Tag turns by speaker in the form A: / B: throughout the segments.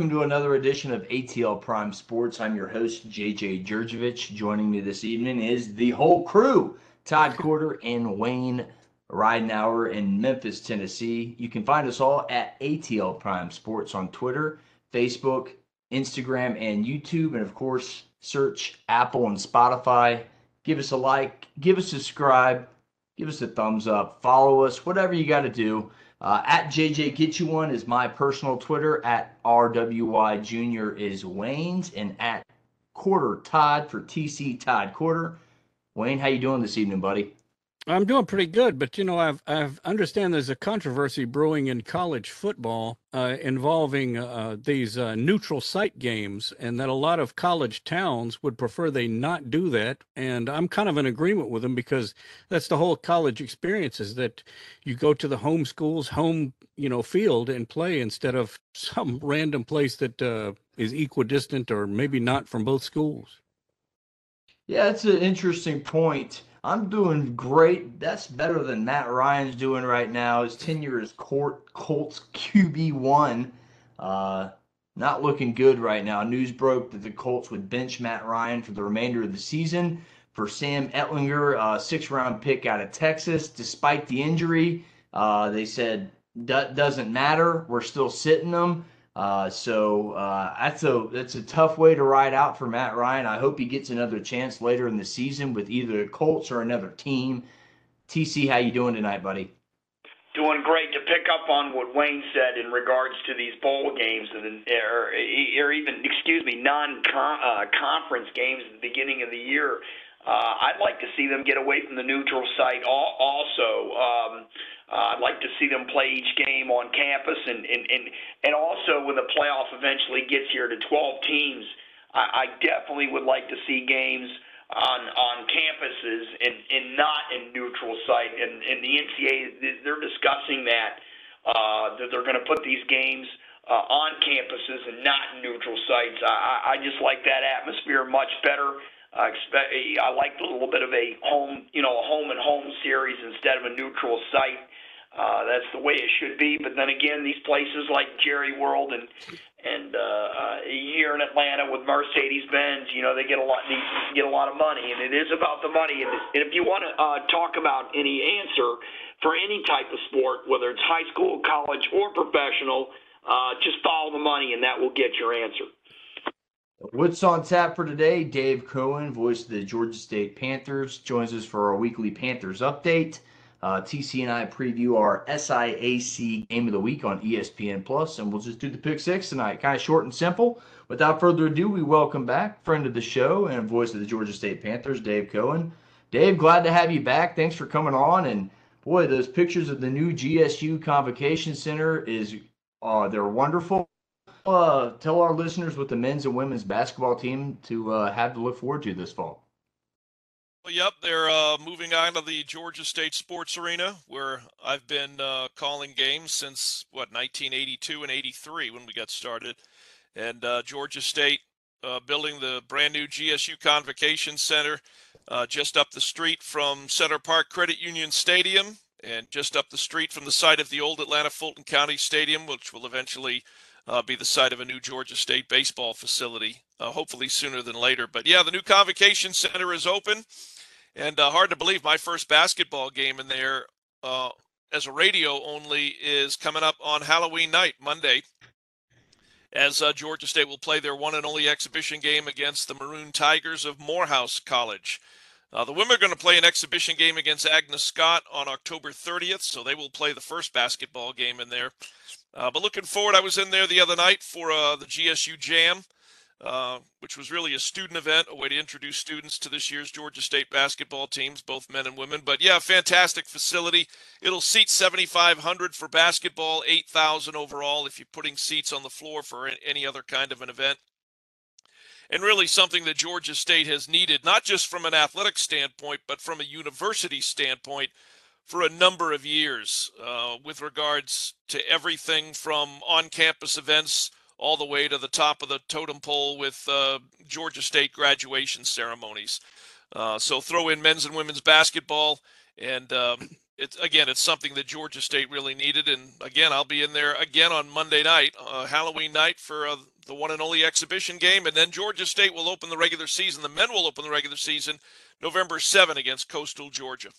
A: Welcome to another edition of ATL Prime Sports. I'm your host, JJ Jurjevich. Joining me this evening is the whole crew Todd Quarter and Wayne Ridenour in Memphis, Tennessee. You can find us all at ATL Prime Sports on Twitter, Facebook, Instagram, and YouTube. And of course, search Apple and Spotify. Give us a like, give us a subscribe, give us a thumbs up, follow us, whatever you got to do. Uh, at JJ Get You One is my personal Twitter. At RWY Junior is Wayne's, and at Quarter Todd for TC Todd Quarter. Wayne, how you doing this evening, buddy?
B: I'm doing pretty good, but you know, I've I've understand there's a controversy brewing in college football uh, involving uh, these uh, neutral site games, and that a lot of college towns would prefer they not do that. And I'm kind of in agreement with them because that's the whole college experience: is that you go to the home school's home, you know, field and play instead of some random place that uh, is equidistant or maybe not from both schools.
A: Yeah, that's an interesting point. I'm doing great. That's better than Matt Ryan's doing right now. His tenure as Colts QB one. Uh, not looking good right now. News broke that the Colts would bench Matt Ryan for the remainder of the season for Sam Ehlinger, a six round pick out of Texas. Despite the injury, uh, they said doesn't matter. We're still sitting them. Uh, so uh, that's a that's a tough way to ride out for Matt Ryan. I hope he gets another chance later in the season with either the Colts or another team. TC, how you doing tonight, buddy?
C: Doing great. To pick up on what Wayne said in regards to these bowl games and or, or even excuse me non-conference uh, games at the beginning of the year. Uh, I'd like to see them get away from the neutral site. Also, um, uh, I'd like to see them play each game on campus, and and and, and also when the playoff eventually gets here to 12 teams, I, I definitely would like to see games on on campuses and and not in neutral site. And and the NCAA they're discussing that uh, that they're going to put these games. Uh, on campuses and not in neutral sites. I, I just like that atmosphere much better. I expect I like a little bit of a home, you know, a home and home series instead of a neutral site. Uh, that's the way it should be. But then again, these places like Jerry World and and uh, uh, here in Atlanta with Mercedes Benz, you know, they get a lot they get a lot of money, and it is about the money. And, and if you want to uh, talk about any answer for any type of sport, whether it's high school, college, or professional, uh, just follow the money, and that will get your answer.
A: What's on tap for today? Dave Cohen, voice of the Georgia State Panthers, joins us for our weekly Panthers update. Uh, TC and I preview our SIAC game of the week on ESPN Plus, and we'll just do the pick six tonight. Kind of short and simple. Without further ado, we welcome back friend of the show and voice of the Georgia State Panthers, Dave Cohen. Dave, glad to have you back. Thanks for coming on. And boy, those pictures of the new GSU Convocation Center is uh, they're wonderful uh, tell our listeners what the men's and women's basketball team to uh, have to look forward to this fall.
D: Yep, they're uh, moving on to the Georgia State Sports Arena, where I've been uh, calling games since what 1982 and 83 when we got started, and uh, Georgia State uh, building the brand new GSU Convocation Center just up the street from Center Parc Credit Union Stadium, and just up the street from the site of the old Atlanta Fulton County Stadium, which will eventually uh, be the site of a new Georgia State baseball facility, uh, hopefully sooner than later. But yeah, the new Convocation Center is open, and uh, hard to believe my first basketball game in there uh, as a radio only is coming up on Halloween night, Monday, as uh, Georgia State will play their one and only exhibition game against the Maroon Tigers of Morehouse College. Uh, the women are going to play an exhibition game against Agnes Scott on October 30th, so they will play the first basketball game in there. Uh, but looking forward, I was in there the other night for uh, the GSU Jam, uh, which was really a student event, a way to introduce students to this year's Georgia State basketball teams, both men and women. But yeah, fantastic facility. It'll seat 7,500 for basketball, 8,000 overall if you're putting seats on the floor for any other kind of an event. And really something that Georgia State has needed, not just from an athletic standpoint, but from a university standpoint for a number of years uh, with regards to everything from on campus events all the way to the top of the totem pole with uh, Georgia State graduation ceremonies. Uh, so throw in men's and women's basketball, and um, it's again, it's something that Georgia State really needed. And again, I'll be in there again on Monday night, uh, Halloween night, for uh, the one and only exhibition game. And then Georgia State will open the regular season. The men will open the regular season November 7 against Coastal Georgia.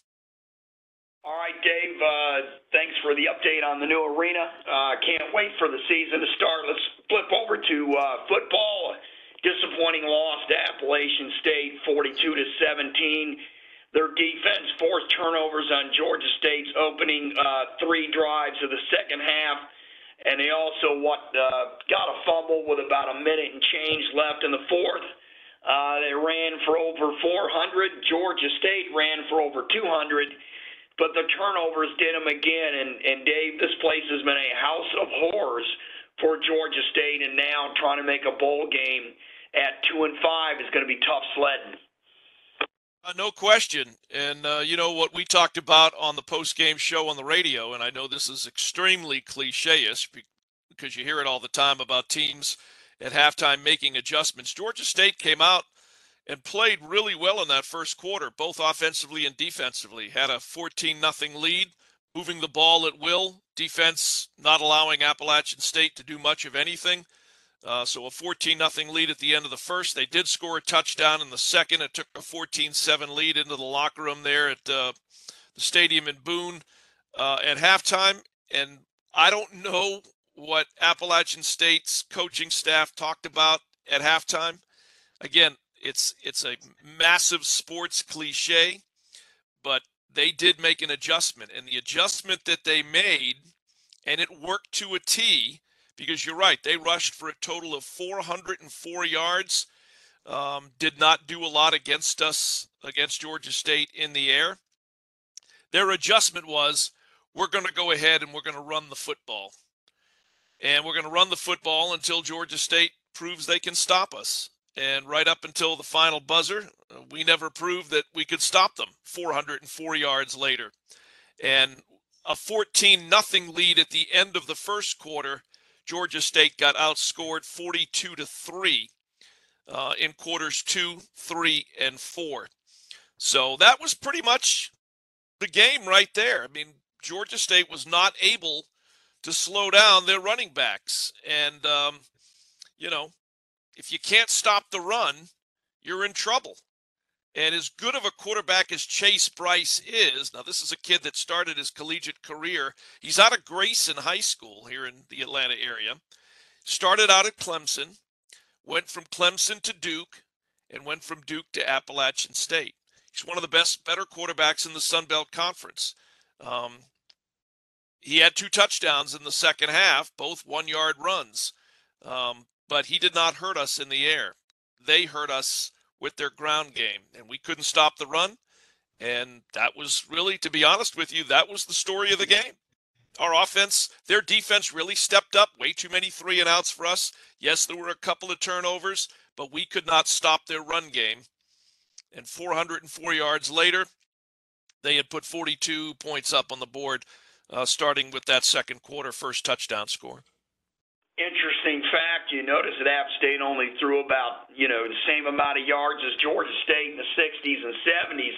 C: All right, Dave. Uh, thanks for the update on the new arena. Uh, can't wait for the season to start. Let's flip over to uh, football. Disappointing loss to Appalachian State, 42 to 17. Their defense forced turnovers on Georgia State's opening uh, three drives of the second half, and they also what uh, got a fumble with about a minute and change left in the fourth. Uh, they ran for over 400. Georgia State ran for over 200 but the turnovers did them again. And, and Dave, this place has been a house of horrors for Georgia State, and now trying to make a bowl game at two and five is going to be tough sledding.
D: Uh, no question. And, uh, you know, what we talked about on the post game show on the radio, and I know this is extremely cliche ish because you hear it all the time about teams at halftime making adjustments. Georgia State came out and played really well in that first quarter, both offensively and defensively. Had a 14 nothing lead, moving the ball at will. Defense not allowing Appalachian State to do much of anything. Uh, so a 14 nothing lead at the end of the first. They did score a touchdown in the second. It took a 14-7 lead into the locker room there at uh, the stadium in Boone uh, at halftime. And I don't know what Appalachian State's coaching staff talked about at halftime. Again, it's it's a massive sports cliche, but they did make an adjustment, and the adjustment that they made, and it worked to a T. Because you're right, they rushed for a total of 404 yards. Um, did not do a lot against us against Georgia State in the air. Their adjustment was we're going to go ahead and we're going to run the football. And we're going to run the football until Georgia State proves they can stop us. And right up until the final buzzer, we never proved that we could stop them 404 yards later. And a 14 nothing lead at the end of the first quarter, Georgia State got outscored 42 to 3 uh, in quarters 2, 3 and 4. So that was pretty much the game right there. I mean, Georgia State was not able to slow down their running backs and um, you know, if you can't stop the run, you're in trouble. And as good of a quarterback as Chase Brice is, now this is a kid that started his collegiate career. He's out of Grayson High School here in the Atlanta area. Started out at Clemson, went from Clemson to Duke, and went from Duke to Appalachian State. He's one of the best, better quarterbacks in the Sun Belt Conference. Um, he had two touchdowns in the second half, both one yard runs. Um, but he did not hurt us in the air. They hurt us with their ground game, and we couldn't stop the run. And that was really, to be honest with you, that was the story of the game. Our offense, their defense really stepped up. Way too many three and outs for us. Yes, there were a couple of turnovers, but we could not stop their run game. And 404 yards later, they had put 42 points up on the board, uh, starting with that second quarter first touchdown score
C: interesting fact, you notice that App State only threw about, you know, the same amount of yards as Georgia State in the 60s and 70s.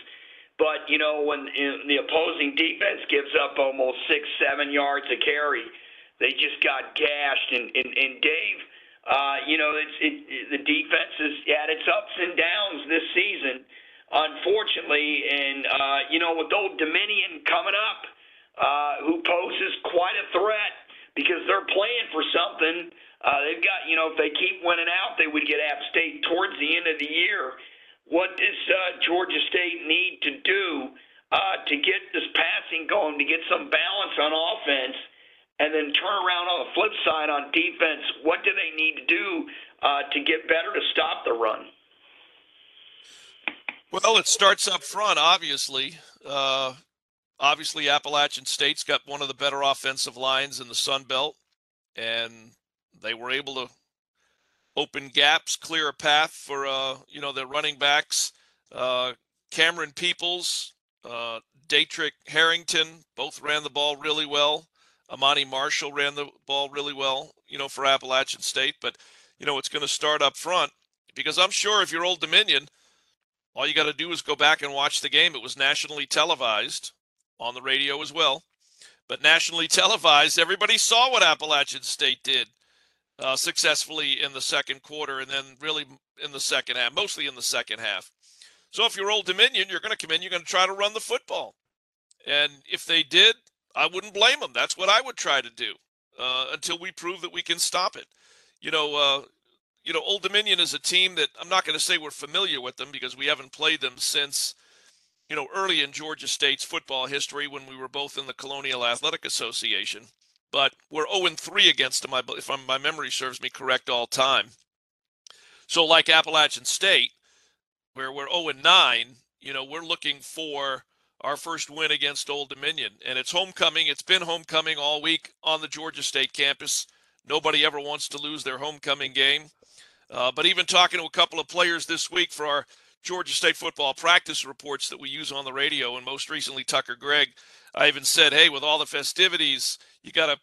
C: But, you know, when the opposing defense gives up almost six, seven yards a carry, they just got gashed. And, and, and Dave, uh, you know, it's, it, the defense has had its ups and downs this season, unfortunately. And, uh, you know, with Old Dominion coming up, uh, who poses quite a threat because they're playing for something. Uh, they've got, you know, if they keep winning out, they would get App State towards the end of the year. What does uh, Georgia State need to do uh, to get this passing going, to get some balance on offense, and then turn around on the flip side on defense? What do they need to do uh, to get better to stop the run?
D: Well, it starts up front, obviously. Uh, obviously Appalachian State's got one of the better offensive lines in the Sun Belt, and they were able to open gaps, clear a path for uh, you know their running backs. Uh, Camerun Peoples, uh, Daetrich Harrington, both ran the ball really well. Ahmani Marshall ran the ball really well, you know, for Appalachian State. But you know, it's going to start up front because I'm sure if you're Old Dominion, all you got to do is go back and watch the game. It was nationally televised on the radio as well, but nationally televised. Everybody saw what Appalachian State did uh, successfully in the second quarter and then really in the second half, mostly in the second half. So if you're Old Dominion, you're going to come in, you're going to try to run the football. And if they did, I wouldn't blame them. That's what I would try to do uh, until we prove that we can stop it. You know, uh, you know, Old Dominion is a team that I'm not going to say we're familiar with them because we haven't played them since, you know, early in Georgia State's football history when we were both in the Colonial Athletic Association. But we're 0 3 against them, if my memory serves me correct, all time. So, like Appalachian State, where we're 0 9, you know, we're looking for our first win against Old Dominion. And it's homecoming. It's been homecoming all week on the Georgia State campus. Nobody ever wants to lose their homecoming game. Uh, but even talking to a couple of players this week for our Georgia State football practice reports that we use on the radio, and most recently Tucker Gregg, I even said, hey, with all the festivities, you got to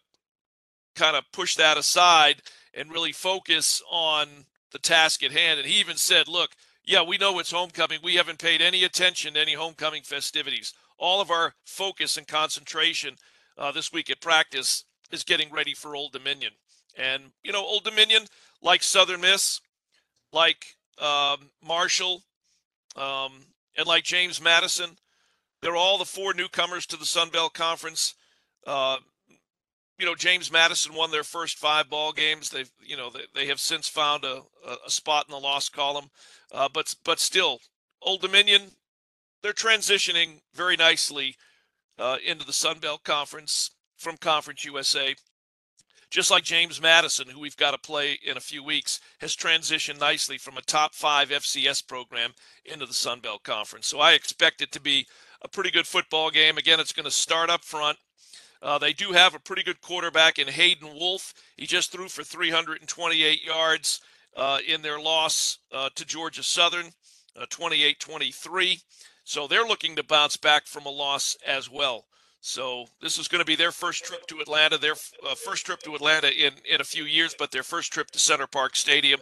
D: kind of push that aside and really focus on the task at hand. And he even said, look, yeah, we know it's homecoming. We haven't paid any attention to any homecoming festivities. All of our focus and concentration uh, this week at practice is getting ready for Old Dominion. And, you know, Old Dominion, like Southern Miss, like um, Marshall, um, and like James Madison, they're all the four newcomers to the Sun Belt Conference. Uh, you know, James Madison won their first five ball games. They've, you know, they, they have since found a, a spot in the loss column. Uh, but but still, Old Dominion, they're transitioning very nicely uh, into the Sun Belt Conference from Conference USA. Just like James Madison, who we've got to play in a few weeks, has transitioned nicely from a top five FCS program into the Sun Belt Conference. So I expect it to be a pretty good football game. Again, it's going to start up front. Uh, they do have a pretty good quarterback in Hayden Wolff. He just threw for 328 yards uh, in their loss uh, to Georgia Southern, uh, 28 23. So they're looking to bounce back from a loss as well. So this is going to be their first trip to Atlanta, their uh, first trip to Atlanta in, in a few years, but their first trip to Center Parc Stadium.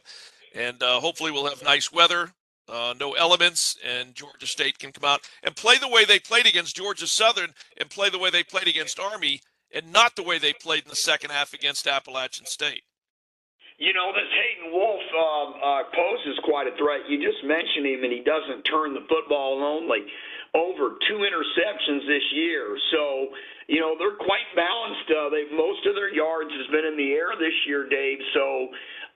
D: And uh, hopefully we'll have nice weather, uh, no elements, and Georgia State can come out and play the way they played against Georgia Southern and play the way they played against Army and not the way they played in the second half against Appalachian State.
C: You know, this Hayden Wolff um, uh, poses quite a threat. You just mentioned him, and he doesn't turn the football only over two interceptions this year. So, you know, they're quite balanced. Uh, they most of their yards has been in the air this year, Dave. So,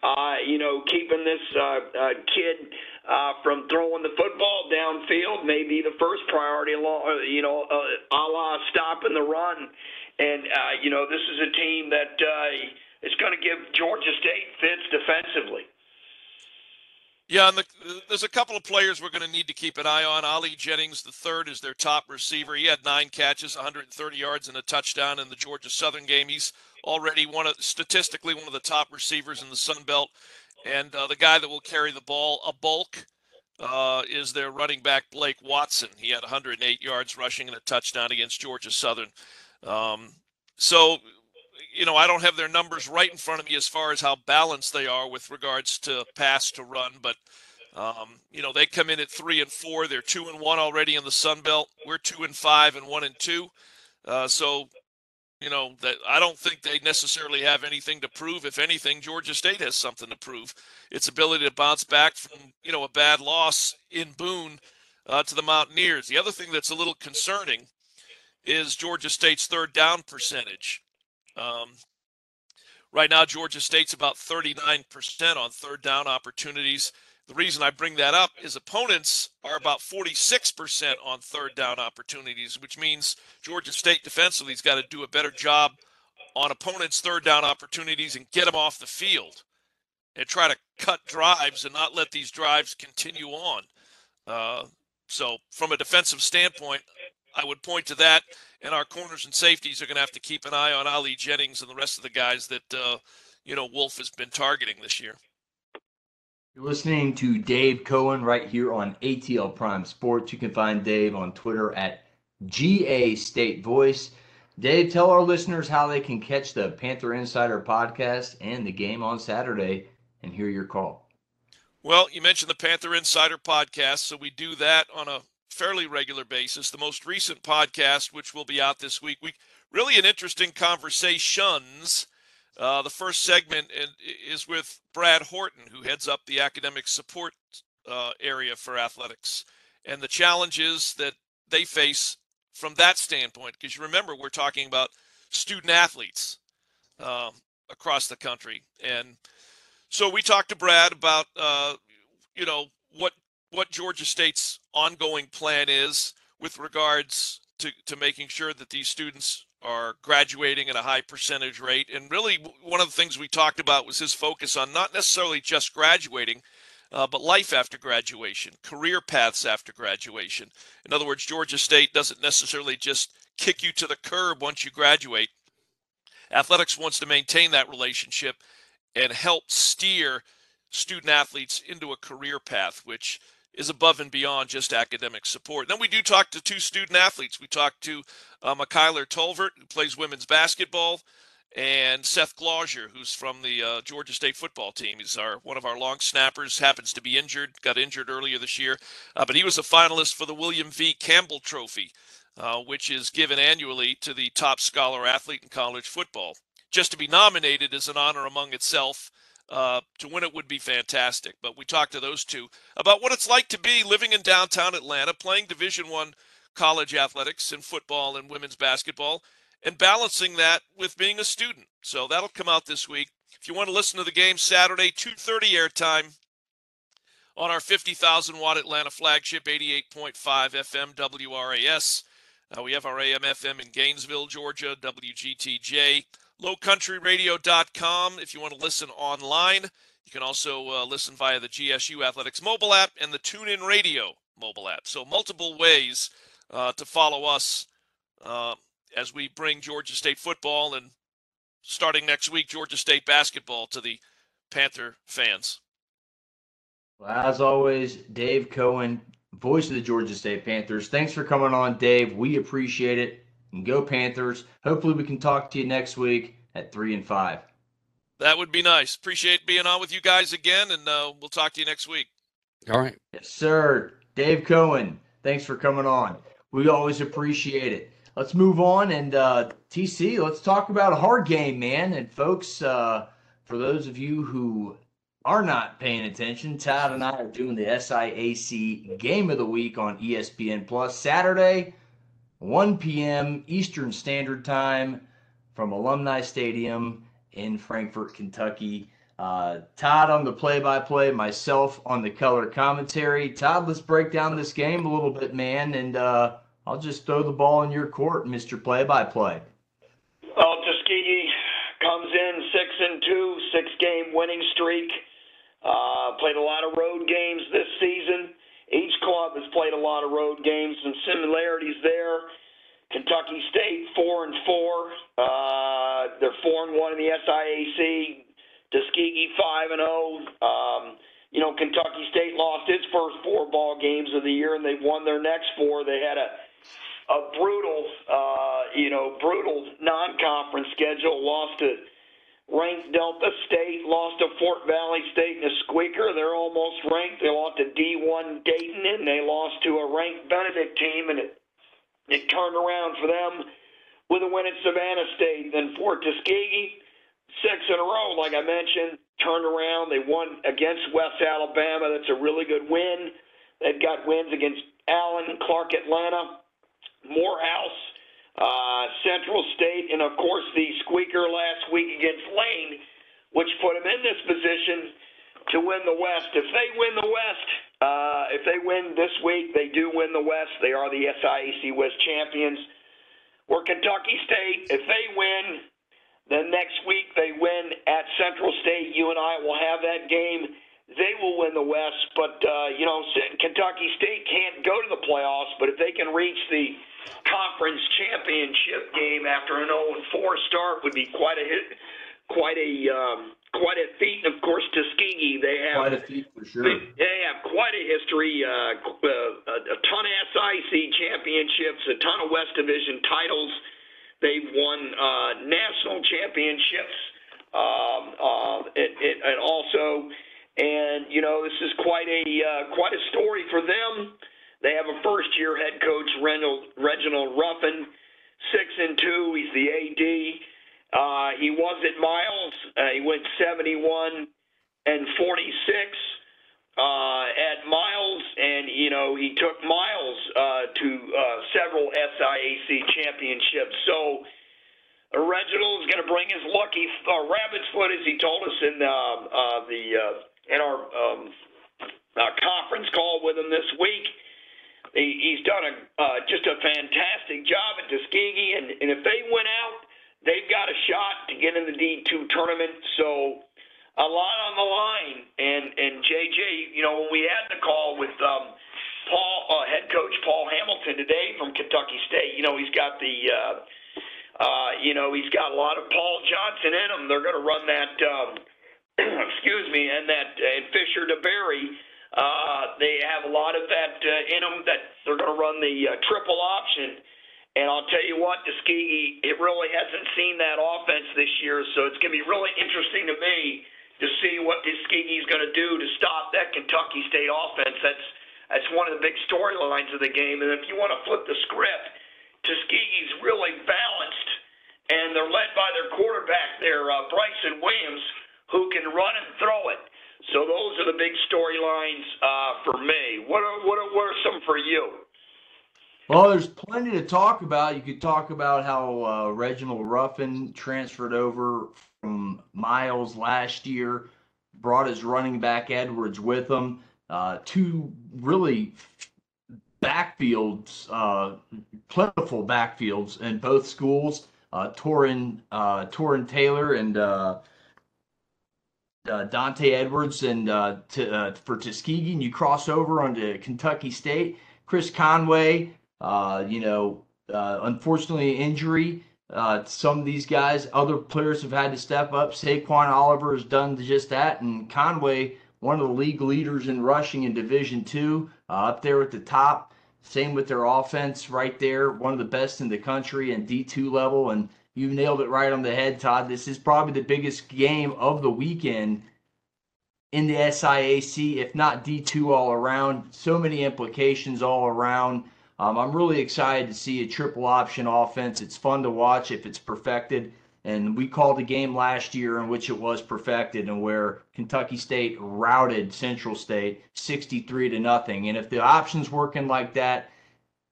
C: uh, you know, keeping this uh, uh, kid uh, from throwing the football downfield may be the first priority. Along, uh, you know, uh, a la stopping the run. And uh, you know, this is a team that. Uh, it's going to give Georgia State fits defensively.
D: Yeah, and the, there's a couple of players we're going to need to keep an eye on. Ali Jennings, the third, is their top receiver. He had nine catches, 130 yards, and a touchdown in the Georgia Southern game. He's already one of statistically one of the top receivers in the Sun Belt. And uh, the guy that will carry the ball a bulk uh, is their running back Blake Watson. He had 108 yards rushing and a touchdown against Georgia Southern. Um, so you know, I don't have their numbers right in front of me as far as how balanced they are with regards to pass to run, but um, you know, they come in at three and four. They're two and one already in the Sun Belt. We're two and five and one and two. Uh, so, you know, that I don't think they necessarily have anything to prove. If anything, Georgia State has something to prove. Its ability to bounce back from you know a bad loss in Boone uh, to the Mountaineers. The other thing that's a little concerning is Georgia State's third down percentage. Um, right now, Georgia State's about 39% on third down opportunities. The reason I bring that up is opponents are about 46% on third down opportunities, which means Georgia State defensively has got to do a better job on opponents' third down opportunities and get them off the field and try to cut drives and not let these drives continue on. Uh, so, from a defensive standpoint, I would point to that and our corners and safeties are going to have to keep an eye on Ali Jennings and the rest of the guys that uh, you know Wolff has been targeting this year.
A: You're listening to Dave Cohen right here on ATL Prime Sports. You can find Dave on Twitter at GA State Voice. Dave, tell our listeners how they can catch the Panther Insider podcast and the game on Saturday and hear your call.
D: Well, you mentioned the Panther Insider podcast, so we do that on a fairly regular basis. The most recent podcast, which will be out this week, we really an interesting conversations. Uh, the first segment is with Brad Horton, who heads up the academic support uh, area for athletics, and the challenges that they face from that standpoint. Because you remember, we're talking about student athletes uh, across the country, and so we talked to Brad about uh, you know what what Georgia State's ongoing plan is with regards to, to making sure that these students are graduating at a high percentage rate. And really, one of the things we talked about was his focus on not necessarily just graduating, uh, but life after graduation, career paths after graduation. In other words, Georgia State doesn't necessarily just kick you to the curb once you graduate. Athletics wants to maintain that relationship and help steer student athletes into a career path, which is above and beyond just academic support. Then we do talk to two student athletes. We talk to uh, Mykyler Tolvert, who plays women's basketball, and Seth Glauser, who's from the uh, Georgia State football team. He's our one of our long snappers. Happens to be injured, got injured earlier this year, uh, but he was a finalist for the William V. Campbell Trophy, uh, which is given annually to the top scholar athlete in college football. Just to be nominated is an honor among itself. Uh, to win it would be fantastic. But we talked to those two about what it's like to be living in downtown Atlanta, playing Division One college athletics and football and women's basketball, and balancing that with being a student. So that'll come out this week. If you want to listen to the game Saturday, 2:30 airtime on our 50,000 watt Atlanta flagship 88.5 FM WRAS. Uh, we have our AM FM in Gainesville, Georgia, WGTJ lowcountryradio.com if you want to listen online. You can also uh, listen via the GSU Athletics mobile app and the TuneIn Radio mobile app. So, multiple ways uh, to follow us uh, as we bring Georgia State football and starting next week, Georgia State basketball to the Panther fans.
A: Well, as always, Dave Cohen, voice of the Georgia State Panthers. Thanks for coming on, Dave. We appreciate it and go Panthers. Hopefully, we can talk to you next week at three and five.
D: That would be nice. Appreciate being on with you guys again, and uh, we'll talk to you next week.
B: All right.
A: Yes, sir. Dave Cohen, thanks for coming on. We always appreciate it. Let's move on and uh, TC. Let's talk about a hard game, man. And folks, uh, for those of you who are not paying attention, Todd and I are doing the SIAC Game of the Week on ESPN Plus Saturday. 1 p.m. Eastern Standard Time from Alumni Stadium in Frankfort, Kentucky. Uh, Todd on the play by play, myself on the color commentary. Todd, let's break down this game a little bit, man, and uh, I'll just throw the ball in your court, Mr. Play by play.
C: Well, Tuskegee comes in 6 and 2, six game winning streak. Uh, played a lot of road games this season. Each club has played a lot of road games and similarities there. Kentucky State four and four. Uh, they're four and one in the SIAC. Tuskegee five and zero. Oh. Um, you know, Kentucky State lost its first four ball games of the year, and they've won their next four. They had a a brutal, uh, you know, brutal non-conference schedule. Lost to ranked Delta State, lost to Fort Valley State in a squeaker. They're almost ranked. They lost to D1 Dayton, and they lost to a ranked Benedict team, and it, it turned around for them with a win at Savannah State. Then Fort Tuskegee, six in a row, like I mentioned, turned around. They won against West Alabama. That's a really good win. They've got wins against Allen, Clark Atlanta, Morehouse, uh, Central State, and of course the squeaker last week against Lane, which put them in this position to win the West. If they win the West, uh, if they win this week, they do win the West. They are the SIAC West champions. Or Kentucky State, if they win, then next week they win at Central State. You and I will have that game. They will win the West, but uh, you know Kentucky State can't go to the playoffs. But if they can reach the conference championship game after an 0 4 start would be quite a hit, quite a um, quite a feat. And of course, Tuskegee they have
A: quite a feat for sure.
C: They, have quite a history, uh, uh, a, a ton of SIC championships, a ton of West Division titles. They've won uh, national championships, um, uh, and, and also, and you know, this is quite a uh, quite a story for them They have a first-year head coach, Reginald Ruffin, six and two. He's the AD. Uh, he was at Miles. Uh, he went 71 and 46 uh, at Miles, and you know he took Miles uh, to uh, several SIAC championships. So Reginald is going to bring his lucky uh, rabbit's foot, as he told us in uh, uh, the uh, in our um, uh, conference call with him this week. He, he's done a uh, just a fantastic job at Tuskegee, and, and if they win out, they've got a shot to get in the D2 tournament. So a lot on the line. And and JJ, you know, when we had the call with um, Paul, uh, head coach Paul Hamilton today from Kentucky State, you know, he's got the. Uh, uh, you know, he's got a lot of Paul Johnson in him. They're going to run that, um, excuse me, and that and Fisher DeBerry. Uh, they have a lot of that uh, in them that they're going to run the uh, triple option. And I'll tell you what, Tuskegee, it really hasn't seen that offense this year, so it's going to be really interesting to me to see what Tuskegee's going to do to stop that Kentucky State offense. That's that's one of the big storylines of the game. And if you want to flip the script, Tuskegee's really balanced, and they're led by their quarterback there, uh, Bryson Williams, who can run and throw it. So those are the big storylines uh, for me. What are, what are what are some for you?
A: Well, there's plenty to talk about. You could talk about how uh, Reginald Ruffin transferred over from Miles last year, brought his running back Edwards with him. Uh, two really backfields, uh, plentiful backfields in both schools. Uh, Torin, uh, Torin Taylor and uh, Dante Edwards, and uh, to, uh, for Tuskegee, and you cross over onto Kentucky State. Chris Conway, uh, you know, uh, unfortunately, injury. Uh, some of these guys, other players have had to step up. Saquon Oliver has done just that, and Conway, one of the league leaders in rushing in Division Two, up there at the top. Same with their offense, right there, one of the best in the country and D2 level. And you nailed it right on the head, Todd. This is probably the biggest game of the weekend in the SIAC, if not D2 all around. So many implications all around. Um, I'm really excited to see a triple option offense. It's fun to watch if it's perfected. And we called a game last year in which it was perfected and where Kentucky State routed Central State 63 to nothing. And if the option's working like that,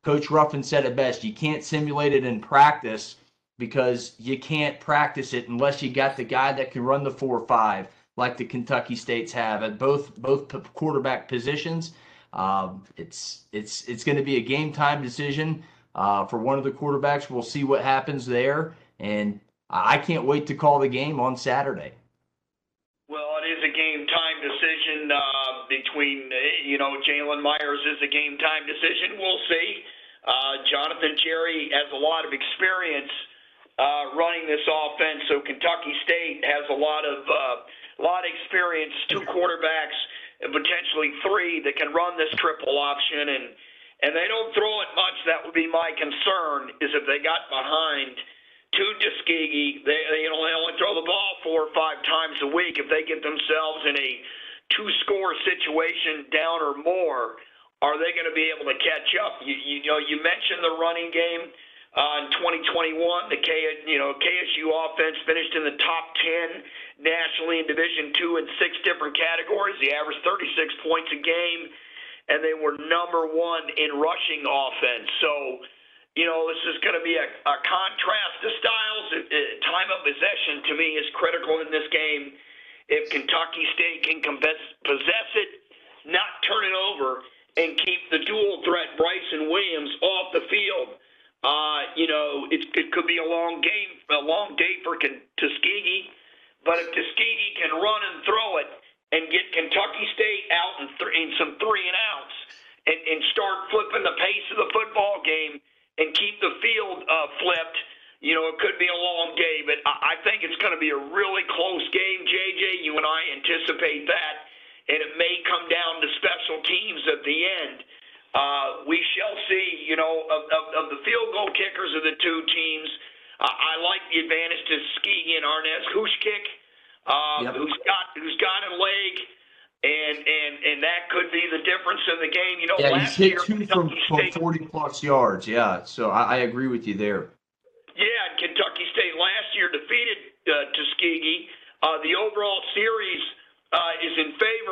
A: Coach Ruffin said it best. You can't simulate it in practice because you can't practice it unless you got the guy that can run the four or five like the Kentucky States have at both both quarterback positions. Um, it's it's it's going to be a game time decision uh, for one of the quarterbacks. We'll see what happens there, and I can't wait to call the game on Saturday.
C: Well, it is a game time decision uh, between you know Jalen Myers is a game time decision. We'll see. Uh, Jonathan Cherry has a lot of experience uh, running this offense, so Kentucky State has a lot of uh, lot of experience. Two quarterbacks and potentially three that can run this triple option and and they don't throw it much. That would be my concern is if they got behind to Tuskegee, they, they you know they only throw the ball four or five times a week. If they get themselves in a two-score situation down or more, are they going to be able to catch up? You, you know, you mentioned the running game Uh, in 2021. The K, you know KSU offense finished in the top 10 nationally in Division Two in six different categories. They averaged 36 points a game, and they were number one in rushing offense. So, you know, this is going to be a, a contrast to styles. It, uh, it, uh, time of possession to me is critical in this game. If Kentucky State can possess it, not turn it over, and keep the dual threat Bryson Williams off the field. Uh, you know, it, it could be a long game, a long day for Tuskegee but if Tuskegee can run and throw it and get Kentucky State out in, th- in some three and outs and, and start flipping the pace of the football game and keep the field uh, flipped, you know, it could be a long day. But I, I think it's going to be a really close game, JJ. You and I anticipate that. And it may come down to special teams at the end. Uh, we shall see, you know, of, of, of the field goal kickers of the two teams – uh, I like the advantage to Tuskegee and Arnaz Hushkik, uh, yep. who's got who's got a leg. and and and that could be the difference in the game. You know,
A: Yeah,
C: last
A: he's hit
C: year
A: two from,
C: Kentucky
A: from
C: State
A: 40 plus yards. Yeah, so I, I agree with you there.
C: Yeah, and Kentucky State last year defeated uh, Tuskegee. Uh, the overall series uh, is in favor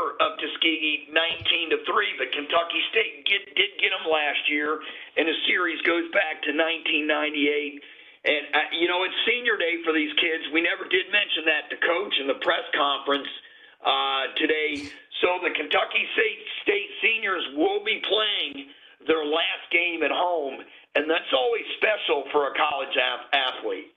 C: Tuskegee, 19 to three. But Kentucky State get, did get them last year, and the series goes back to 1998. And uh, you know, it's senior day for these kids. We never did mention that to coach in the press conference uh, today. So the Kentucky State State seniors will be playing their last game at home, and that's always special for a college af- athlete.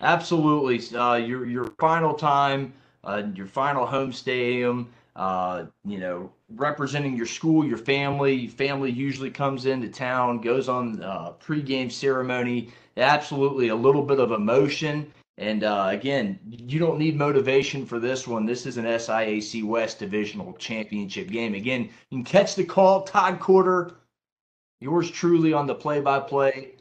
A: Absolutely. Uh, your your final time, uh, your final home stadium. Uh, you know, representing your school, your family. Family usually comes into town, goes on uh, pregame ceremony. Absolutely, a little bit of emotion. And uh, again, you don't need motivation for this one. This is an SIAC West Divisional Championship game. Again, you can catch the call. Todd Quarter, yours truly on the play-by-play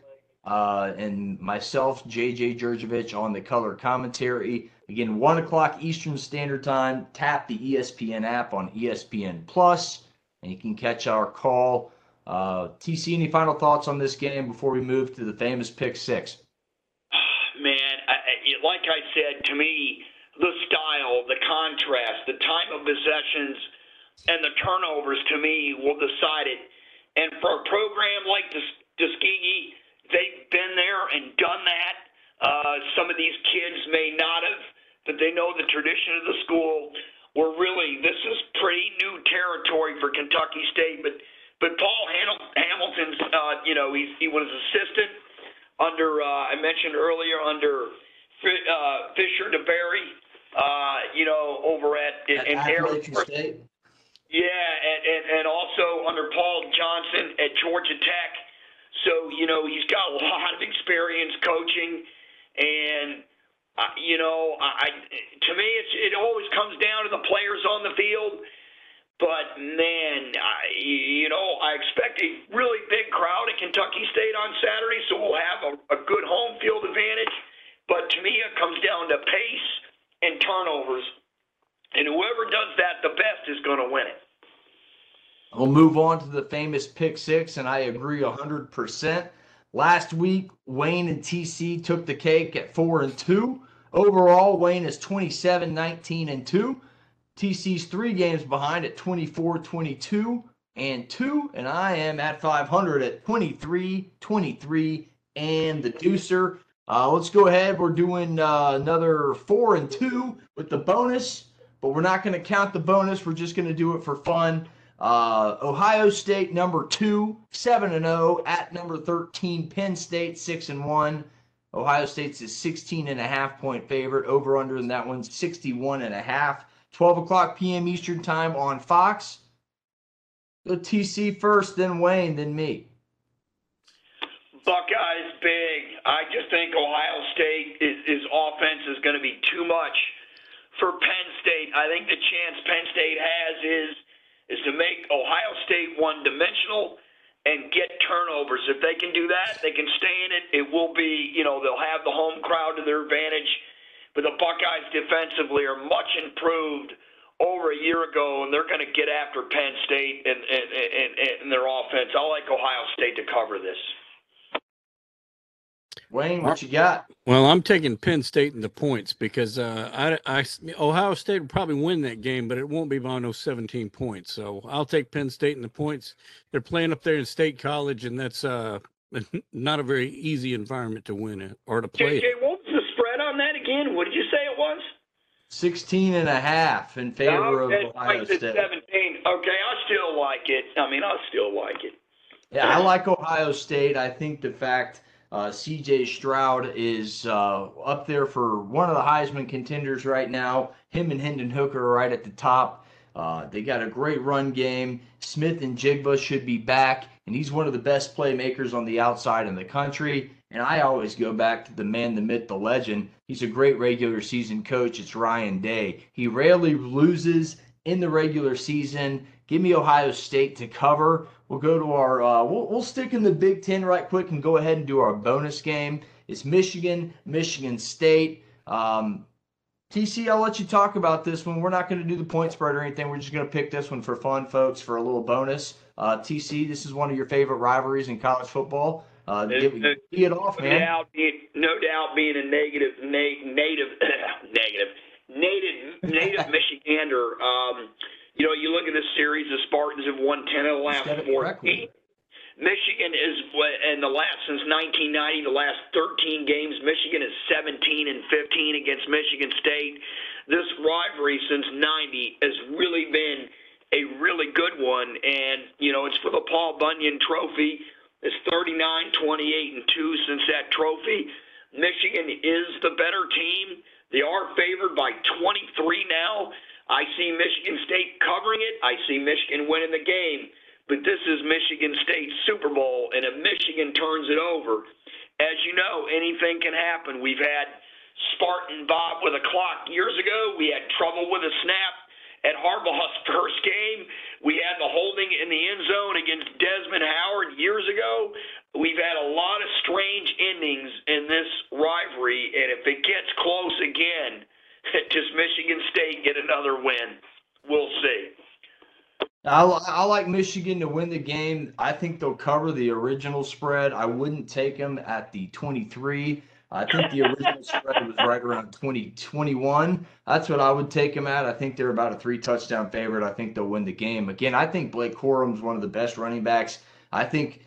A: uh, and myself, JJ Jurjevich, on the color commentary. Again, one o'clock Eastern Standard Time. Tap the ESPN app on ESPN Plus, and you can catch our call. Uh, TC, any final thoughts on this game before we move to the famous pick six?
C: Man, I, like I said, to me, the style, the contrast, the time of possessions, and the turnovers to me will decide it. And for a program like Tus- Tuskegee, they've been there and done that. Uh, some of these kids may not have, but they know the tradition of the school. We're really this is pretty new territory for Kentucky State, but but Paul Hamil- Hamilton's, uh, you know, he's, he was assistant under uh, I mentioned earlier under uh, Fisher DeBerry, uh, you know, over at in, in Air
A: Appalachian
C: Force.
A: State.
C: Yeah, and, and, and also under Paul Johnson at Georgia Tech. So, you know, he's got a lot of experience coaching. You know, I, to me, it's, it always comes down to the players on the field. But, man, I, you know, I expect a really big crowd at Kentucky State on Saturday, so we'll have a, a good home field advantage. But to me, it comes down to pace and turnovers. And whoever does that the best is going to win it.
A: We'll move on to the famous pick six, and I agree 100%. Last week, Wayne and TC took the cake at 4 and 2. Overall, Wayne is 27, 19, and 2. TC's three games behind at 24, 22, and 2. And I am at 500 at 23, 23, and the deucer. Uh, let's go ahead. We're doing uh, another 4 and 2 with the bonus, but we're not going to count the bonus. We're just going to do it for fun. Uh, Ohio State number two, seven and zero at number thirteen. Penn State six and one. Ohio State's a 16 and a half point favorite. Over under in that one's 61 and a half. 12 o'clock p.m. Eastern time on Fox. Go TC first, then Wayne, then me.
C: Buckeyes big. I just think Ohio State is, is offense is going to be too much for Penn State. I think the chance Penn State has is is to make Ohio State one dimensional and get turnovers. If they can do that, they can stay in it. It will be, you know, they'll have the home crowd to their advantage. But the Buckeyes defensively are much improved over a year ago, and they're going to get after Penn State and, and, and, and their offense. I like Ohio State to cover this.
A: Wayne, what you got?
B: Well, I'm taking Penn State in the points because uh, I, I, Ohio State will probably win that game, but it won't be by no 17 points. So I'll take Penn State in the points. They're playing up there in State College, and that's uh, not a very easy environment to win it or to play.
C: JJ, what was the spread on that again? What did you say it was?
A: 16 and a half in favor of Ohio
C: I
A: State.
C: 17. Okay, I still like it. I mean, I still like it.
A: Yeah, I like Ohio State. I think the fact uh, CJ Stroud is uh, up there for one of the Heisman contenders right now. Him and Hendon Hooker are right at the top. Uh, they got a great run game. Smith-Njigba should be back, and he's one of the best playmakers on the outside in the country. And I always go back to the man, the myth, the legend. He's a great regular season coach. It's Ryan Day. He rarely loses in the regular season. Give me Ohio State to cover. We'll go to our. Uh, we'll, we'll stick in the Big Ten right quick and go ahead and do our bonus game. It's Michigan, Michigan State. Um, TC, I'll let you talk about this one. We're not going to do the point spread or anything. We're just going to pick this one for fun, folks, for a little bonus. Uh, TC, this is one of your favorite rivalries in college football. Uh, get,
C: no,
A: it off, man.
C: Doubt, no doubt, being a negative, na- native, negative, native, native Michigander. Um, you know, you look at this series. The Spartans have won ten of the last fourteen. Michigan is in the last since 1990, the last 13 games, Michigan is 17 and 15 against Michigan State. This rivalry since 90 has really been a really good one, and you know it's for the Paul Bunyan Trophy. It's 39, 28, and two since that trophy. Michigan is the better team. They are favored by 23 now. I see Michigan State covering it. I see Michigan winning the game but this is Michigan State's Super Bowl, and if Michigan turns it over, as you know, anything can happen. We've had Spartan Bob with a clock years ago. We had trouble with a snap at Harbaugh's first game. We had the holding in the end zone against Desmond Howard years ago. We've had a lot of strange endings in this rivalry, and if it gets close again, does Michigan State get another win? We'll see.
A: I, I like Michigan to win the game. I think they'll cover the original spread. I wouldn't take them at the 23. I think the original spread was right around 20, 21. That's what I would take them at. I think they're about a three touchdown favorite. I think they'll win the game. Again, I think Blake Corum's one of the best running backs. I think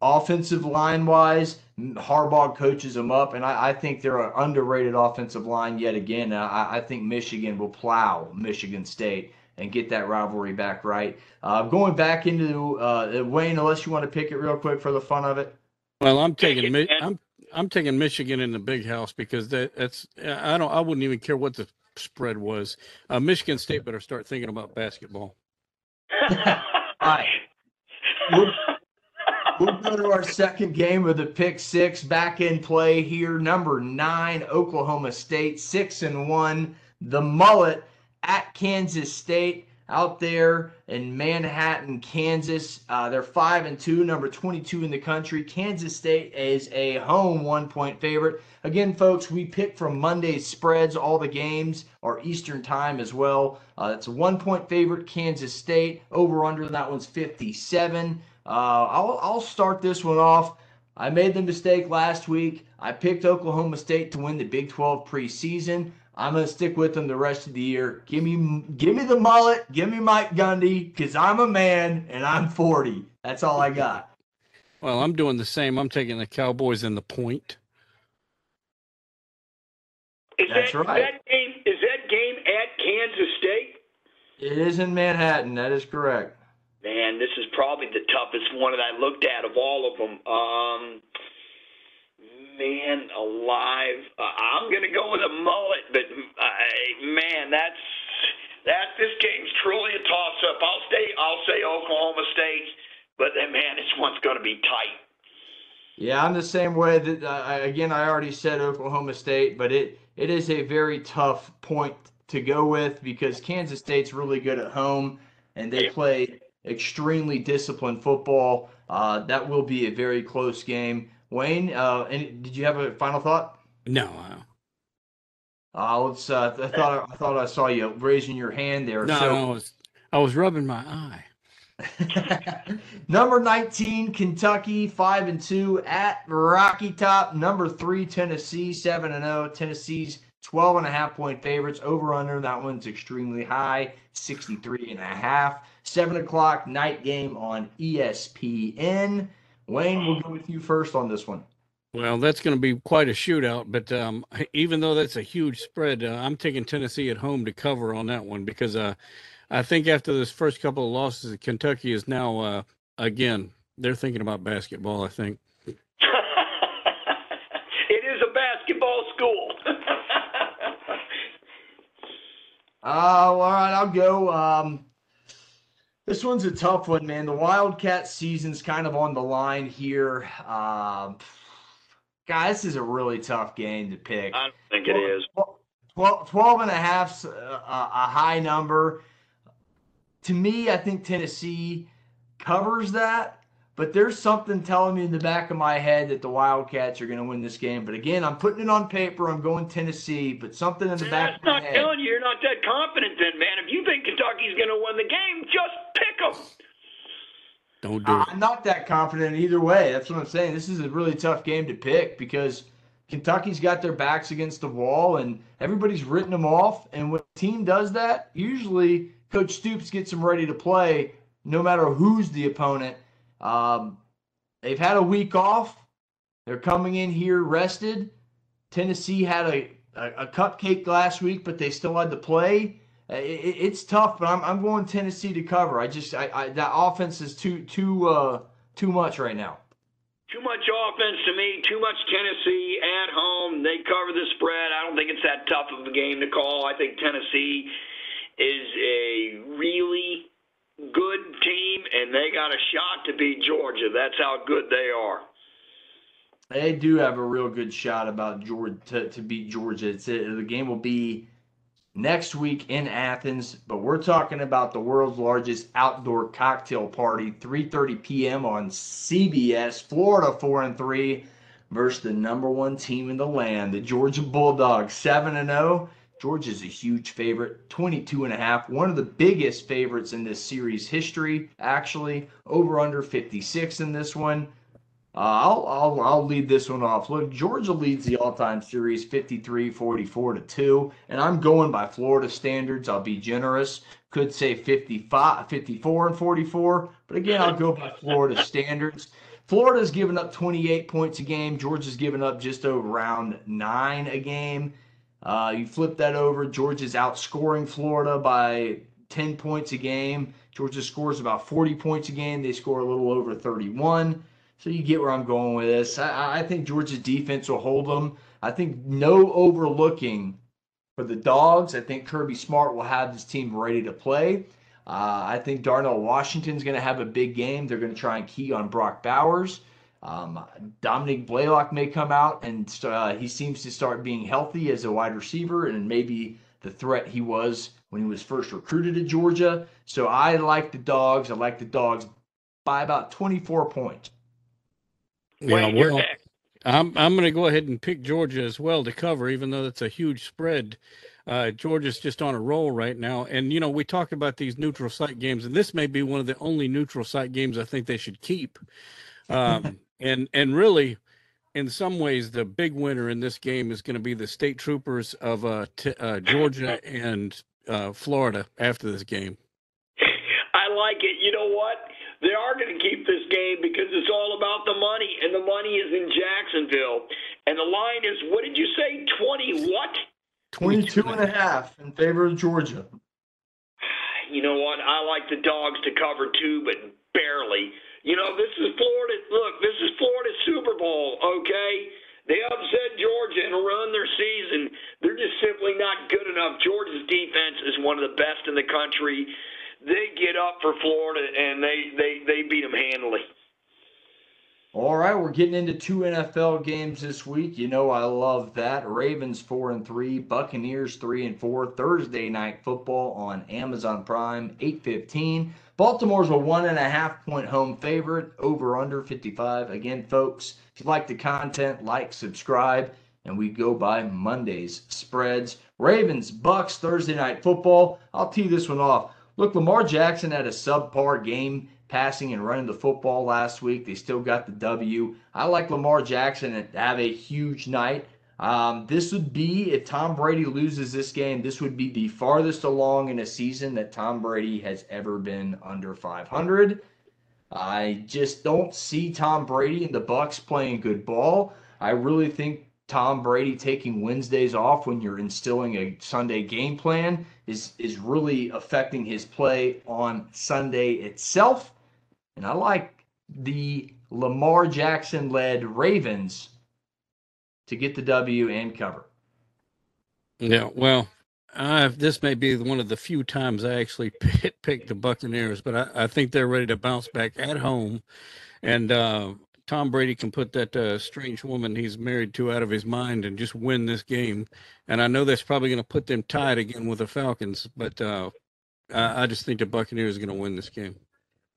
A: offensive line wise, Harbaugh coaches them up, and I, I think they're an underrated offensive line yet again. I, I think Michigan will plow Michigan State and get that rivalry back right. Uh, going back into uh, Wayne, unless you want to pick it real quick for the fun of it.
B: Well, I'm taking I'm I'm taking Michigan in the big house because that, that's I don't I wouldn't even care what the spread was. Uh, Michigan State better start thinking about basketball.
A: All right. We'll, go to our second game of the pick six back in play here. Number nine, Oklahoma State, six and one. The mullet at Kansas State out there in Manhattan, Kansas. Uh, they're five and two, number 22 in the country. Kansas State is a home one point favorite. Again, folks, we pick from Monday's spreads. All the games are Eastern time as well. Uh, it's a one point favorite, Kansas State. Over under that one's 57. Uh, I'll, I'll start this one off. I made the mistake last week. I picked Oklahoma State to win the Big 12 preseason. I'm gonna stick with them the rest of the year. Give me, give me the mullet. Give me Mike Gundy, cause I'm a man and I'm 40. That's all I got.
B: Well, I'm doing the same. I'm taking the Cowboys in the point.
C: Is That's that, right. That game, is that game at Kansas State?
A: It is in Manhattan. That is correct.
C: Man, this is probably the toughest one that I looked at of all of them. Um, man alive. Uh, I'm going to go with a mullet, but uh, man, that's that. This game's truly a toss-up. I'll stay. I'll say Oklahoma State, but then, man, this one's going to be tight.
A: Yeah, I'm the same way. That uh, again, I already said Oklahoma State, but it it is a very tough point to go with because Kansas State's really good at home and they play extremely disciplined football. Uh, that will be a very close game. Wayne, uh, any, did you have a final thought?
B: No.
A: Uh, let's. Uh, I thought I thought I saw you raising your hand there.
B: No, so, I was I was rubbing my eye.
A: number 19 Kentucky 5 and 2 at Rocky Top number 3 Tennessee 7 and 0 Tennessee's 12 and a half point favorites over under that one's extremely high 63 and a half 7 o'clock night game on ESPN Wayne, we'll go with you first on this one.
B: Well, that's going to be quite a shootout, but um, even though that's a huge spread, uh, I'm taking Tennessee at home to cover on that one because uh, I think after this first couple of losses, Kentucky is now uh, again they're thinking about basketball. I think
C: it is a basketball school.
A: uh, all right, I'll go. Um, this one's a tough one, man. The Wildcat season's kind of on the line here. Um, guys, this is a really tough game to pick.
C: I don't think it is.
A: 12, 12 and a half's a, a high number. To me, I think Tennessee covers that, but there's something telling me in the back of my head that the Wildcats are going to win this game. But again, I'm putting it on paper. I'm going Tennessee, but something in the back
C: That's
A: of my
C: not
A: head.
C: telling you you're not that confident, then, man. If you think Kentucky's going to win the game, just pick them.
B: Don't do it.
A: I'm not that confident either way. That's what I'm saying. This is a really tough game to pick because Kentucky's got their backs against the wall and everybody's written them off. And when a team does that, usually Coach Stoops gets them ready to play no matter who's the opponent. Um, they've had a week off. They're coming in here rested. Tennessee had a, a, a cupcake last week, but they still had to play. Uh, It, it- it's tough, but I'm, I'm going Tennessee to cover. I just I, I that offense is too too uh, too much right now.
C: Too much offense to me, too much Tennessee at home. They cover the spread. I don't think it's that tough of a game to call. I think Tennessee is a really good team, and they got a shot to beat Georgia. That's how good they are.
A: They do have a real good shot about Georgia to, to beat Georgia. It's uh the game will be next week in Athens, but we're talking about the world's largest outdoor cocktail party, 3:30 p.m. on CBS. Florida 4 and 3 versus the number 1 team in the land, the Georgia Bulldogs, 7 and 0. Georgia's a huge favorite, 22 and a half, one of the biggest favorites in this series history, actually. Over under 56 in this one. Uh, I'll, I'll I'll lead this one off. Look, Georgia leads the all-time series 53-44 to 2, and I'm going by Florida standards. I'll be generous. Could say 55 54 and 44, but again, I'll go by Florida standards. Florida's given up 28 points a game. Georgia's given up just around 9 a game. Uh, you flip that over, Georgia's outscoring Florida by 10 points a game. Georgia scores about 40 points a game. They score a little over 31. So you get where I'm going with this. I, I think Georgia's defense will hold them. I think no overlooking for the dogs. I think Kirby Smart will have his team ready to play. Uh, I think Darnell Washington's going to have a big game. They're going to try and key on Brock Bowers. Um, Dominick Blaylock may come out and uh, he seems to start being healthy as a wide receiver and maybe the threat he was when he was first recruited to Georgia. So I like the dogs. I like the dogs by about 24 points.
B: Yeah,
C: Wayne, your
B: well. I'm I'm going to go ahead and pick Georgia as well to cover, even though it's a huge spread. Uh, Georgia's just on a roll right now, and you know we talked about these neutral site games, and this may be one of the only neutral site games I think they should keep. Um, and and really, in some ways, the big winner in this game is going to be the state troopers of uh, t- uh, Georgia and uh, Florida after this game.
C: I like it. You know what? They are going to keep this game because it's all about the money, and the money is in Jacksonville. And the line is, what did you say? 20 what?
A: 22 and a half in favor of Georgia.
C: You know what? I like the dogs to cover too but barely. You know, this is Florida. Look, this is Florida's Super Bowl, okay? They upset Georgia and run their season. They're just simply not good enough. Georgia's defense is one of the best in the country. They get up for Florida and they they they beat them handily.
A: All right, we're getting into two NFL games this week. You know I love that. Ravens four and three, Buccaneers three and four. Thursday night football on Amazon Prime, eight fifteen. Baltimore's a one and a half point home favorite, over under 55. Again, folks, if you like the content, like, subscribe, and we go by Monday's spreads. Ravens, Bucks, Thursday night football. I'll tee this one off. Look, Lamar Jackson had a subpar game passing and running the football last week. They still got the W. I like Lamar Jackson to have a huge night. Um, this would be, if Tom Brady loses this game, this would be the farthest along in a season that Tom Brady has ever been under 500. I just don't see Tom Brady and the Bucks playing good ball. I really think Tom Brady taking Wednesdays off when you're instilling a Sunday game plan is is really affecting his play on Sunday itself. And I like the Lamar Jackson led Ravens to get the W and cover.
B: Yeah, well, uh, this may be one of the few times I actually pick, pick the Buccaneers, but I, I think they're ready to bounce back at home. And uh, Tom Brady can put that uh, strange woman he's married to out of his mind and just win this game. And I know that's probably going to put them tied again with the Falcons, but uh, I, I just think the Buccaneers are going to win this game.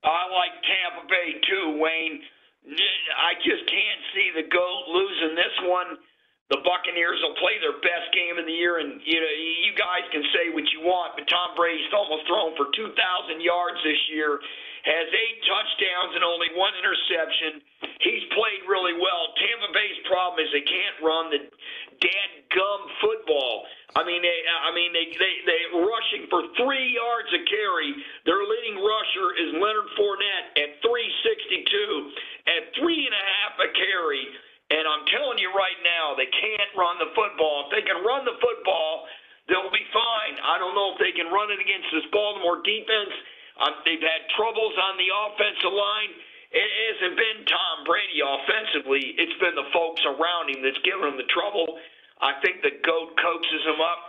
C: I like Tampa Bay too. Wayne. I just can't see the goat losing this one. The Buccaneers will play their best game of the year, and you know you guys can say what you want, but Tom Brady's almost thrown for 2,000 yards this year, has eight touchdowns and only one interception. He's played really well. Tampa Bay's problem is they can't run the dead gum football. I mean, they, I mean, they they they rushing for three yards a carry. Their leading rusher is Leonard Fournette at 362 at three and a half a carry. And I'm telling you right now, they can't run the football. If they can run the football, they'll be fine. I don't know if they can run it against this Baltimore defense. Um, they've had troubles on the offensive line. It hasn't been Tom Brady offensively. It's been the folks around him that's giving him the trouble. I think the GOAT coaxes him up,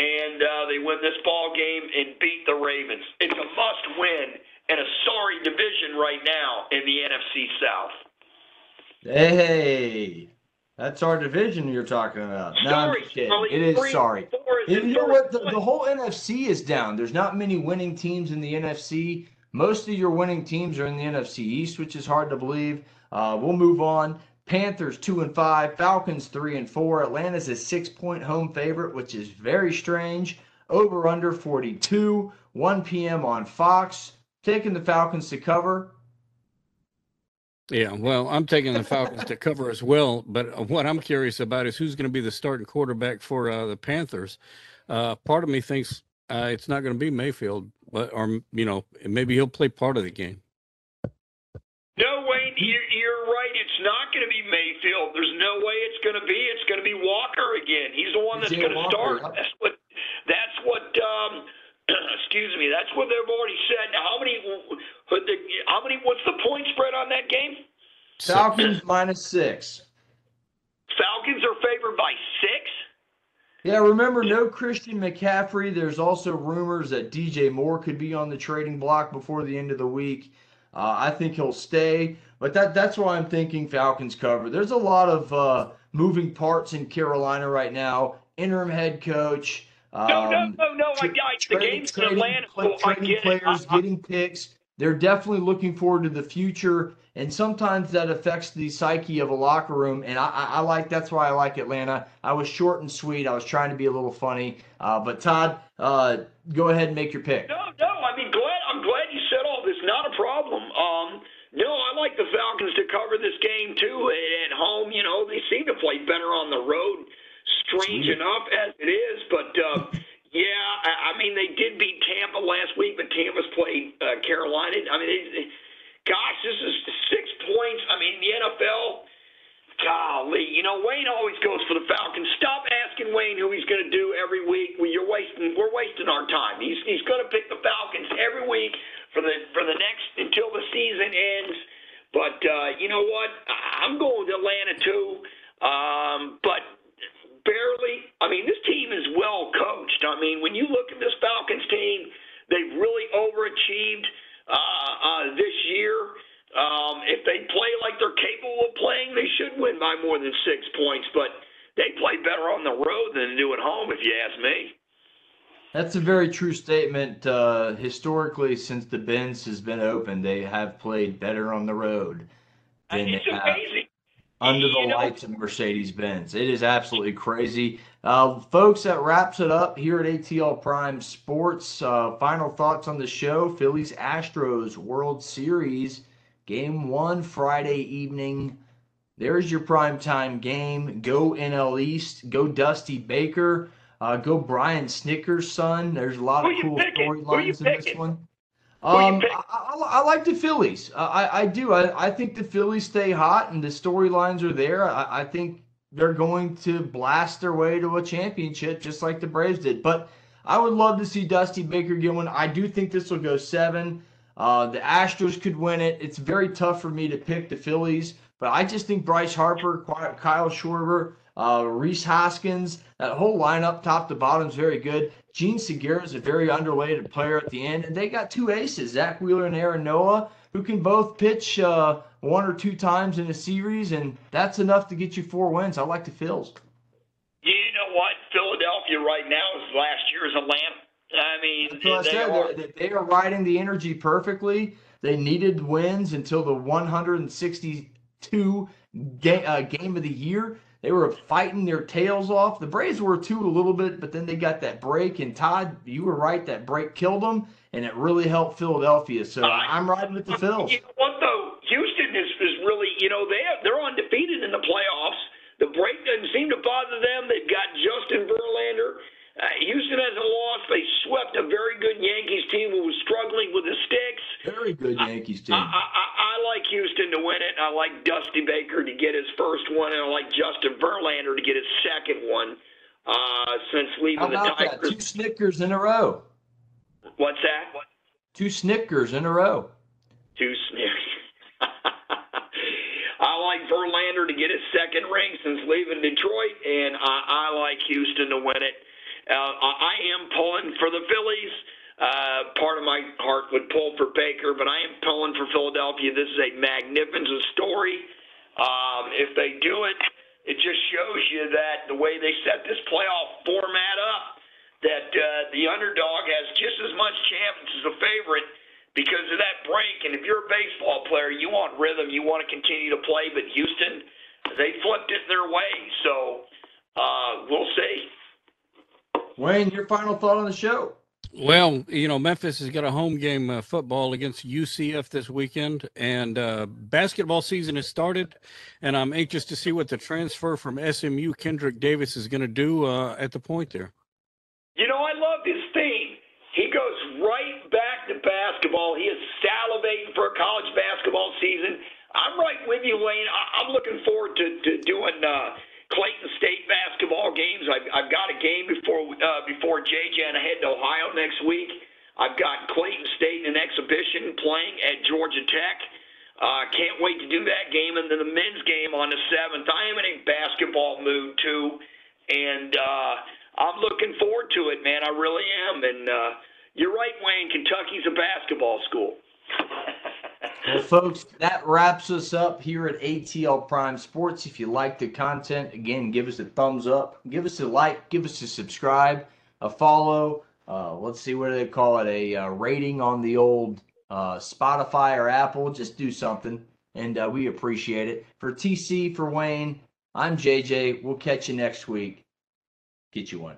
C: and uh, they win this ball game and beat the Ravens. It's a must win in a sorry division right now in the NFC South.
A: Hey, that's our division you're talking about. No, I'm
C: Sorry,
A: just kidding.
C: Charlie,
A: It is
C: three,
A: sorry.
C: is
A: You know what? The, the whole NFC is down. There's not many winning teams in the NFC. Most of your winning teams are in the NFC East, which is hard to believe. Uh, we'll move on. Panthers two and five, Falcons three and four. Atlanta's a six point home favorite, which is very strange. Over under 42, 1 p.m. on Fox. Taking the Falcons to cover.
B: Yeah, well, I'm taking the Falcons to cover as well. But what I'm curious about is who's going to be the starting quarterback for uh, the Panthers. Uh, part of me thinks uh, it's not going to be Mayfield, but or you know maybe he'll play part of the game.
C: No, Wayne, you're, you're right. It's not going to be Mayfield. There's no way it's going to be. It's going to be Walker again. He's the one that's going to start.
A: yep.
C: That's what. Um, excuse me. That's what they've already said. Now, how many? How many? What's the point spread on that game?
A: Falcons minus six.
C: Falcons are favored by six.
A: Yeah, remember, no Christian McCaffrey. There's also rumors that DJ Moore could be on the trading block before the end of the week. Uh, I think he'll stay, but that that's why I'm thinking Falcons cover. There's a lot of uh, moving parts in Carolina right now. Interim head coach. Um,
C: No, no, no, no. I,
A: tra-
C: I, the
A: trading-
C: game's in
A: trading
C: Atlanta.
A: pla-
C: so I
A: trading
C: get
A: players, getting picks. They're definitely looking forward to the future, and sometimes that affects the psyche of a locker room. And I, I, I like that's why I like Atlanta. I was short and sweet. I was trying to be a little funny. Uh, but Todd, uh, go ahead and make your pick.
C: No, no. I mean, glad I'm glad you said all this. Not a problem. Um, no, I like the Falcons to cover this game too at home. You know, they seem to play better on the road. Strange
A: Sweet.
C: enough as it is, but uh, yeah, I, I mean they did beat Tampa last week, but Tampa's played uh, Carolina. I mean, they, they, gosh, this is six points. I mean, the NFL. Golly, you know Wayne always goes for the Falcons. Stop asking Wayne who he's going to do every week. Well, you're wasting. We're wasting our time. He's he's going to pick the Falcons every week for the for the next until the season ends. But uh, you know what? I'm going with Atlanta too. Um, but barely. I mean, this team is well coached. I mean, when you look at this Falcons team, they've really overachieved uh, uh, this year. Um, if they play like they're capable of playing, they should win by more than six points. But they play better on the road than they do at home, if you ask me.
A: That's a very true statement. Uh, historically, since the Benz has been open, they have played better on the road than
C: It's
A: they have
C: amazing.
A: under
C: You
A: the
C: know-
A: lights of Mercedes Benz. It is absolutely crazy. Uh, folks, that wraps it up here at ATL Prime Sports. Uh, final thoughts on the show Phillies Astros World Series, game one, Friday evening. There's your primetime game. Go NL East. Go Dusty Baker. Uh, go Brian Snitker's son. There's a lot of cool
C: picking? Who you
A: storylines in this one. Um. I, I, I like the Phillies. Uh, I, I do. I, I think the Phillies stay hot and the storylines are there. I, I think they're going to blast their way to a championship just like the Braves did. But I would love to see Dusty Baker get one. I do think this will go seven. Uh, the Astros could win it. It's very tough for me to pick the Phillies, but I just think Bryce Harper, Kyle Schwarber, uh, Rhys Hoskins, that whole lineup, top to bottom, is very good. Jean Segura is a very underrated player at the end, and they got two aces, Zack Wheeler and Aaron Nola, who can both pitch uh, one or two times in a series, and that's enough to get you four wins. I like the Phils.
C: You know what? Philadelphia right now is last year's Atlanta. I mean,
A: I
C: they
A: said.
C: are.
A: They are riding the energy perfectly. They needed wins until the 162 ga- uh, game of the year. They were fighting their tails off. The Braves were too a little bit, but then they got that break. And Todd, you were right. That break killed them, and it really helped Philadelphia. So
C: Uh,
A: I'm riding with the Phils.
C: You know what though? Is, is really, you know, they they're undefeated in the playoffs. The break doesn't seem to bother them. They've got Justin Verlander. Uh, Houston hasn't lost. They swept a very good Yankees team who was struggling with the sticks.
A: Very good Yankees team.
C: I, I, I I like Houston to win it. I like Dusty Baker to get his first one, and I like Justin Verlander to get his second one. Uh, since leaving
A: How
C: the
A: about that? Two Snickers in a row.
C: what's that?
A: Two Snickers in a row.
C: Two Snickers. I like Verlander to get his second ring since leaving Detroit, and I, I like Houston to win it. Uh, I am pulling for the Phillies. Uh, part of my heart would pull for Baker, but I am pulling for Philadelphia. This is a magnificent story. Um, if they do it, it just shows you that the way they set this playoff format up, that uh, the underdog has just as much chance as the favorite because of that break. And if you're a baseball player, you want rhythm, you want to continue to play. But Houston, they flipped it their way. So uh, we'll see.
A: Wayne, your final thought on the show?
B: Well, you know, Memphis has got a home game uh, football against UCF this weekend, and uh, basketball season has started. And I'm anxious to see what the transfer from SMU, Kendrick Davis, is going to do uh, at the point there.
C: You know, I love his theme. He goes right back to basketball. He is salivating for a college basketball season. I'm right with you, Wayne. I- I'm looking forward to, to doing uh, Clayton State basketball games. I've, I've got a game before uh, before JJ and I head to Ohio next week. I've got Clayton State in an exhibition playing at Georgia Tech. Uh, can't wait to do that game, and then the men's game on the seventh. I am in a basketball mood too, and uh, I'm looking forward to it, man. I really am. And uh, you're right, Wayne. Kentucky's a basketball school.
A: Well, folks, that wraps us up here at ATL Prime Sports. If you like the content, again, give us a thumbs up, give us a like, give us a subscribe, a follow. Uh, let's see, what do they call it? A uh, rating on the old uh, Spotify or Apple. Just do something, and uh, we appreciate it. For TC, for Wayne, I'm JJ. We'll catch you next week. Get you one.